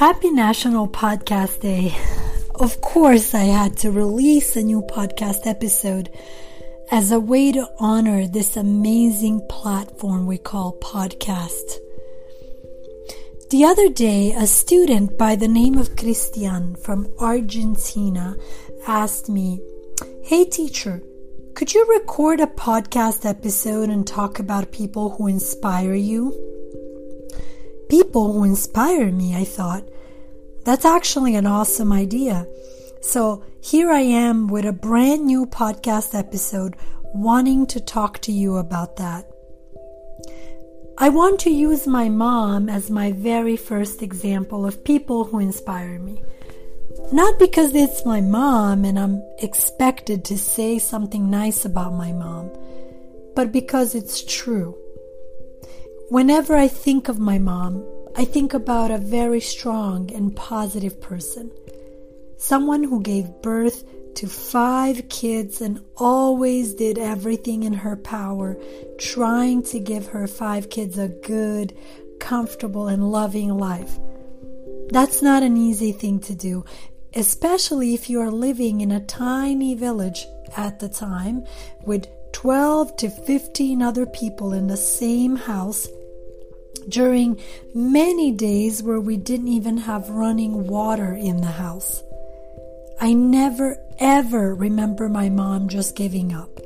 Happy National Podcast Day. Of course, I had to release a new podcast episode as a way to honor this amazing platform we call podcast. The other day, a student by the name of Christian from Argentina asked me, Hey teacher, could you record a podcast episode and talk about people who inspire you? People who inspire me, I thought. That's actually an awesome idea. So here I am with a brand new podcast episode wanting to talk to you about that. I want to use my mom as my very first example of people who inspire me. Not because it's my mom and I'm expected to say something nice about my mom, but because it's true. Whenever I think of my mom, I think about a very strong and positive person. Someone who gave birth to five kids and always did everything in her power, trying to give her five kids a good, comfortable, and loving life. That's not an easy thing to do, especially if you are living in a tiny village at the time with 12 to 15 other people in the same house during many days where we didn't even have running water in the house. I never ever remember my mom just giving up.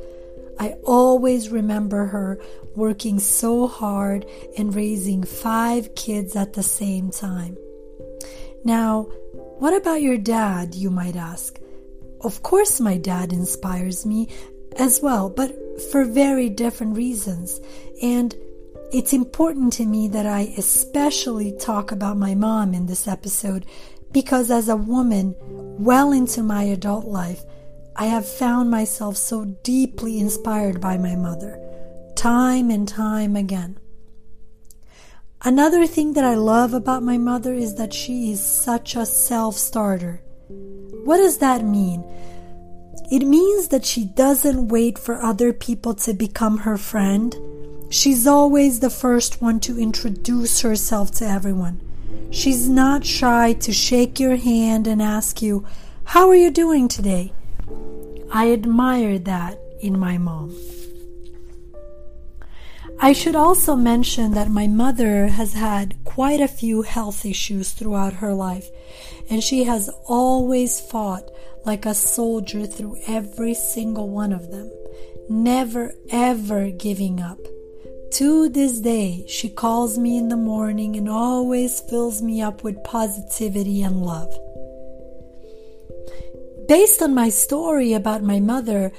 I always remember her working so hard and raising five kids at the same time. Now, what about your dad, you might ask? Of course, my dad inspires me as well, but for very different reasons. And it's important to me that I especially talk about my mom in this episode because as a woman, well into my adult life, I have found myself so deeply inspired by my mother, time and time again. Another thing that I love about my mother is that she is such a self starter. What does that mean? It means that she doesn't wait for other people to become her friend. She's always the first one to introduce herself to everyone. She's not shy to shake your hand and ask you, How are you doing today? I admire that in my mom. I should also mention that my mother has had quite a few health issues throughout her life, and she has always fought like a soldier through every single one of them, never ever giving up. To this day, she calls me in the morning and always fills me up with positivity and love. Based on my story about my mother,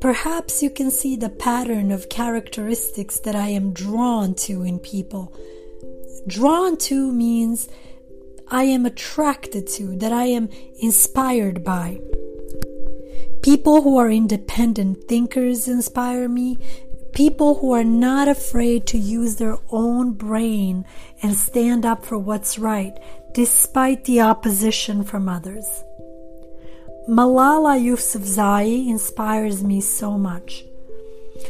Perhaps you can see the pattern of characteristics that I am drawn to in people. Drawn to means I am attracted to, that I am inspired by. People who are independent thinkers inspire me. People who are not afraid to use their own brain and stand up for what's right, despite the opposition from others. Malala Yousafzai inspires me so much.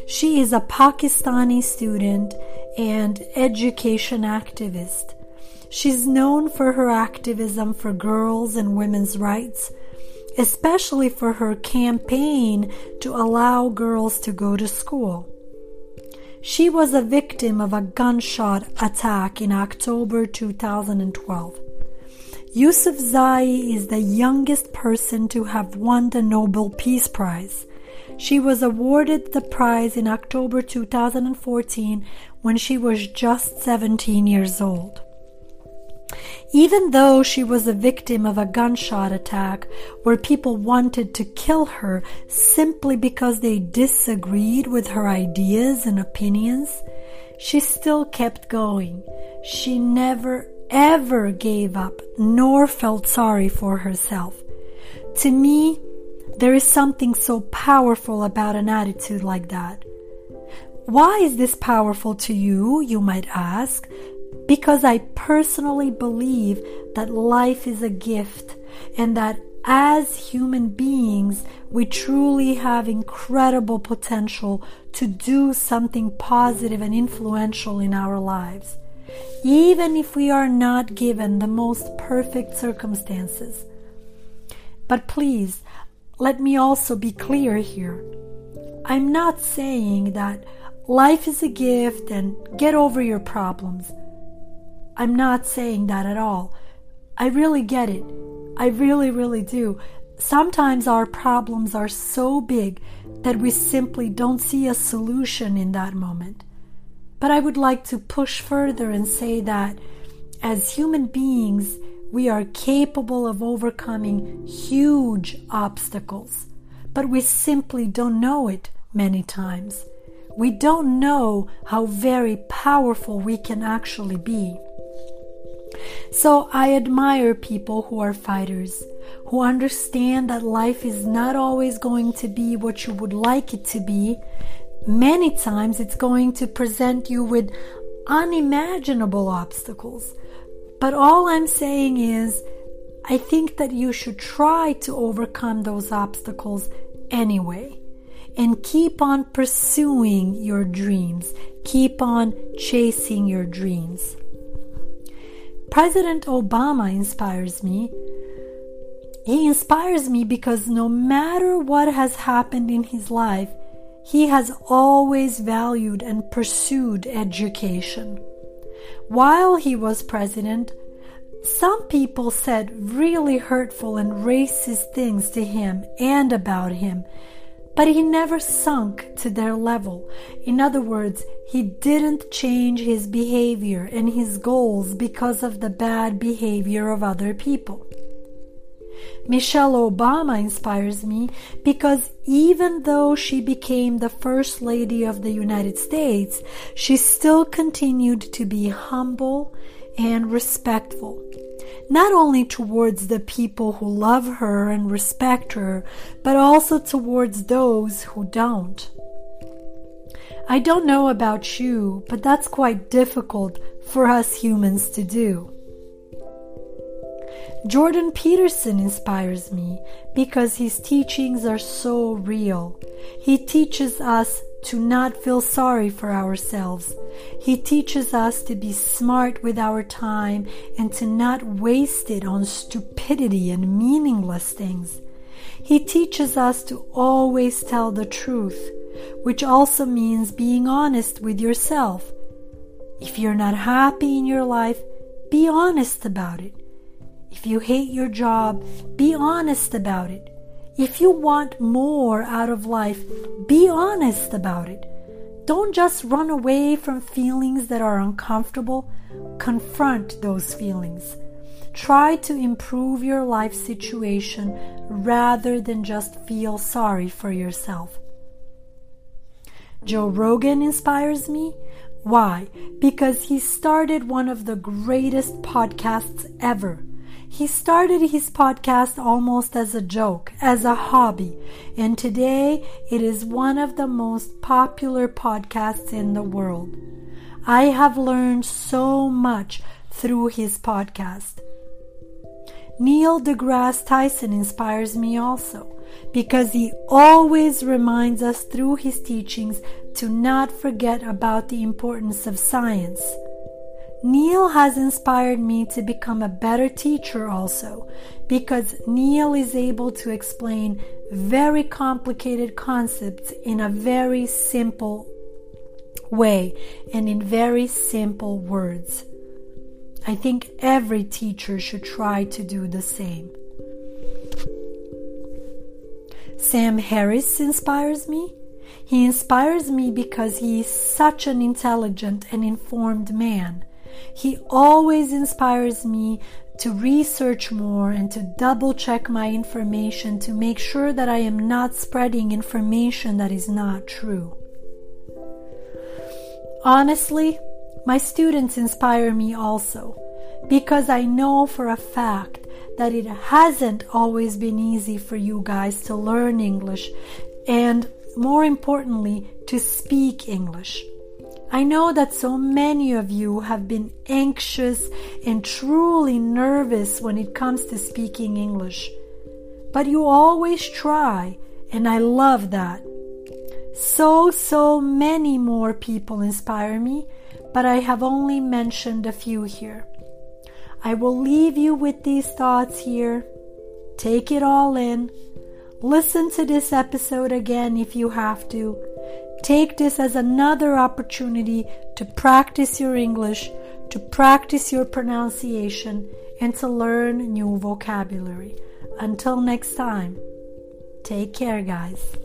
She is a Pakistani student and education activist. She's known for her activism for girls and women's rights, especially for her campaign to allow girls to go to school. She was a victim of a gunshot attack in October 2012. Yousafzai is the youngest person to have won the Nobel Peace Prize. She was awarded the prize in October 2014 when she was just 17 years old. Even though she was a victim of a gunshot attack where people wanted to kill her simply because they disagreed with her ideas and opinions, she still kept going. She never ever gave up nor felt sorry for herself. To me, there is something so powerful about an attitude like that. Why is this powerful to you, you might ask? Because I personally believe that life is a gift and that as human beings, we truly have incredible potential to do something positive and influential in our lives. even if we are not given the most perfect circumstances. But please, let me also be clear here. I'm not saying that life is a gift and get over your problems. I'm not saying that at all. I really get it. I really, really do. Sometimes our problems are so big that we simply don't see a solution in that moment. But I would like to push further and say that as human beings, we are capable of overcoming huge obstacles, but we simply don't know it many times. We don't know how very powerful we can actually be. So I admire people who are fighters, who understand that life is not always going to be what you would like it to be. Many times it's going to present you with unimaginable obstacles. But all I'm saying is, I think that you should try to overcome those obstacles anyway and keep on pursuing your dreams. Keep on chasing your dreams. President Obama inspires me. He inspires me because no matter what has happened in his life, he has always valued and pursued education. While he was president, some people said really hurtful and racist things to him and about him, but he never sunk to their level. In other words, he didn't change his behavior and his goals because of the bad behavior of other people. Michelle Obama inspires me because even though she became the First Lady of the United States, she still continued to be humble and respectful not only towards the people who love her and respect her, but also towards those who don't. I don't know about you, but that's quite difficult for us humans to do. Jordan Peterson inspires me because his teachings are so real. He teaches us to not feel sorry for ourselves. He teaches us to be smart with our time and to not waste it on stupidity and meaningless things. He teaches us to always tell the truth, which also means being honest with yourself. If you're not happy in your life, be honest about it. If you hate your job, be honest about it. If you want more out of life, be honest about it. Don't just run away from feelings that are uncomfortable. Confront those feelings. Try to improve your life situation rather than just feel sorry for yourself. Joe Rogan inspires me. Why? Because he started one of the greatest podcasts ever. He started his podcast almost as a joke, as a hobby, and today it is one of the most popular podcasts in the world. I have learned so much through his podcast. Neil deGrasse Tyson inspires me also because he always reminds us through his teachings to not forget about the importance of science. Neil has inspired me to become a better teacher also because Neil is able to explain very complicated concepts in a very simple way and in very simple words. I think every teacher should try to do the same. Sam Harris inspires me. He inspires me because he is such an intelligent and informed man. He always inspires me to research more and to double check my information to make sure that I am not spreading information that is not true. Honestly, my students inspire me also because I know for a fact that it hasn't always been easy for you guys to learn English and, more importantly, to speak English. I know that so many of you have been anxious and truly nervous when it comes to speaking English. But you always try, and I love that. So, so many more people inspire me, but I have only mentioned a few here. I will leave you with these thoughts here. Take it all in. Listen to this episode again if you have to. Take this as another opportunity to practice your English, to practice your pronunciation, and to learn new vocabulary. Until next time, take care, guys.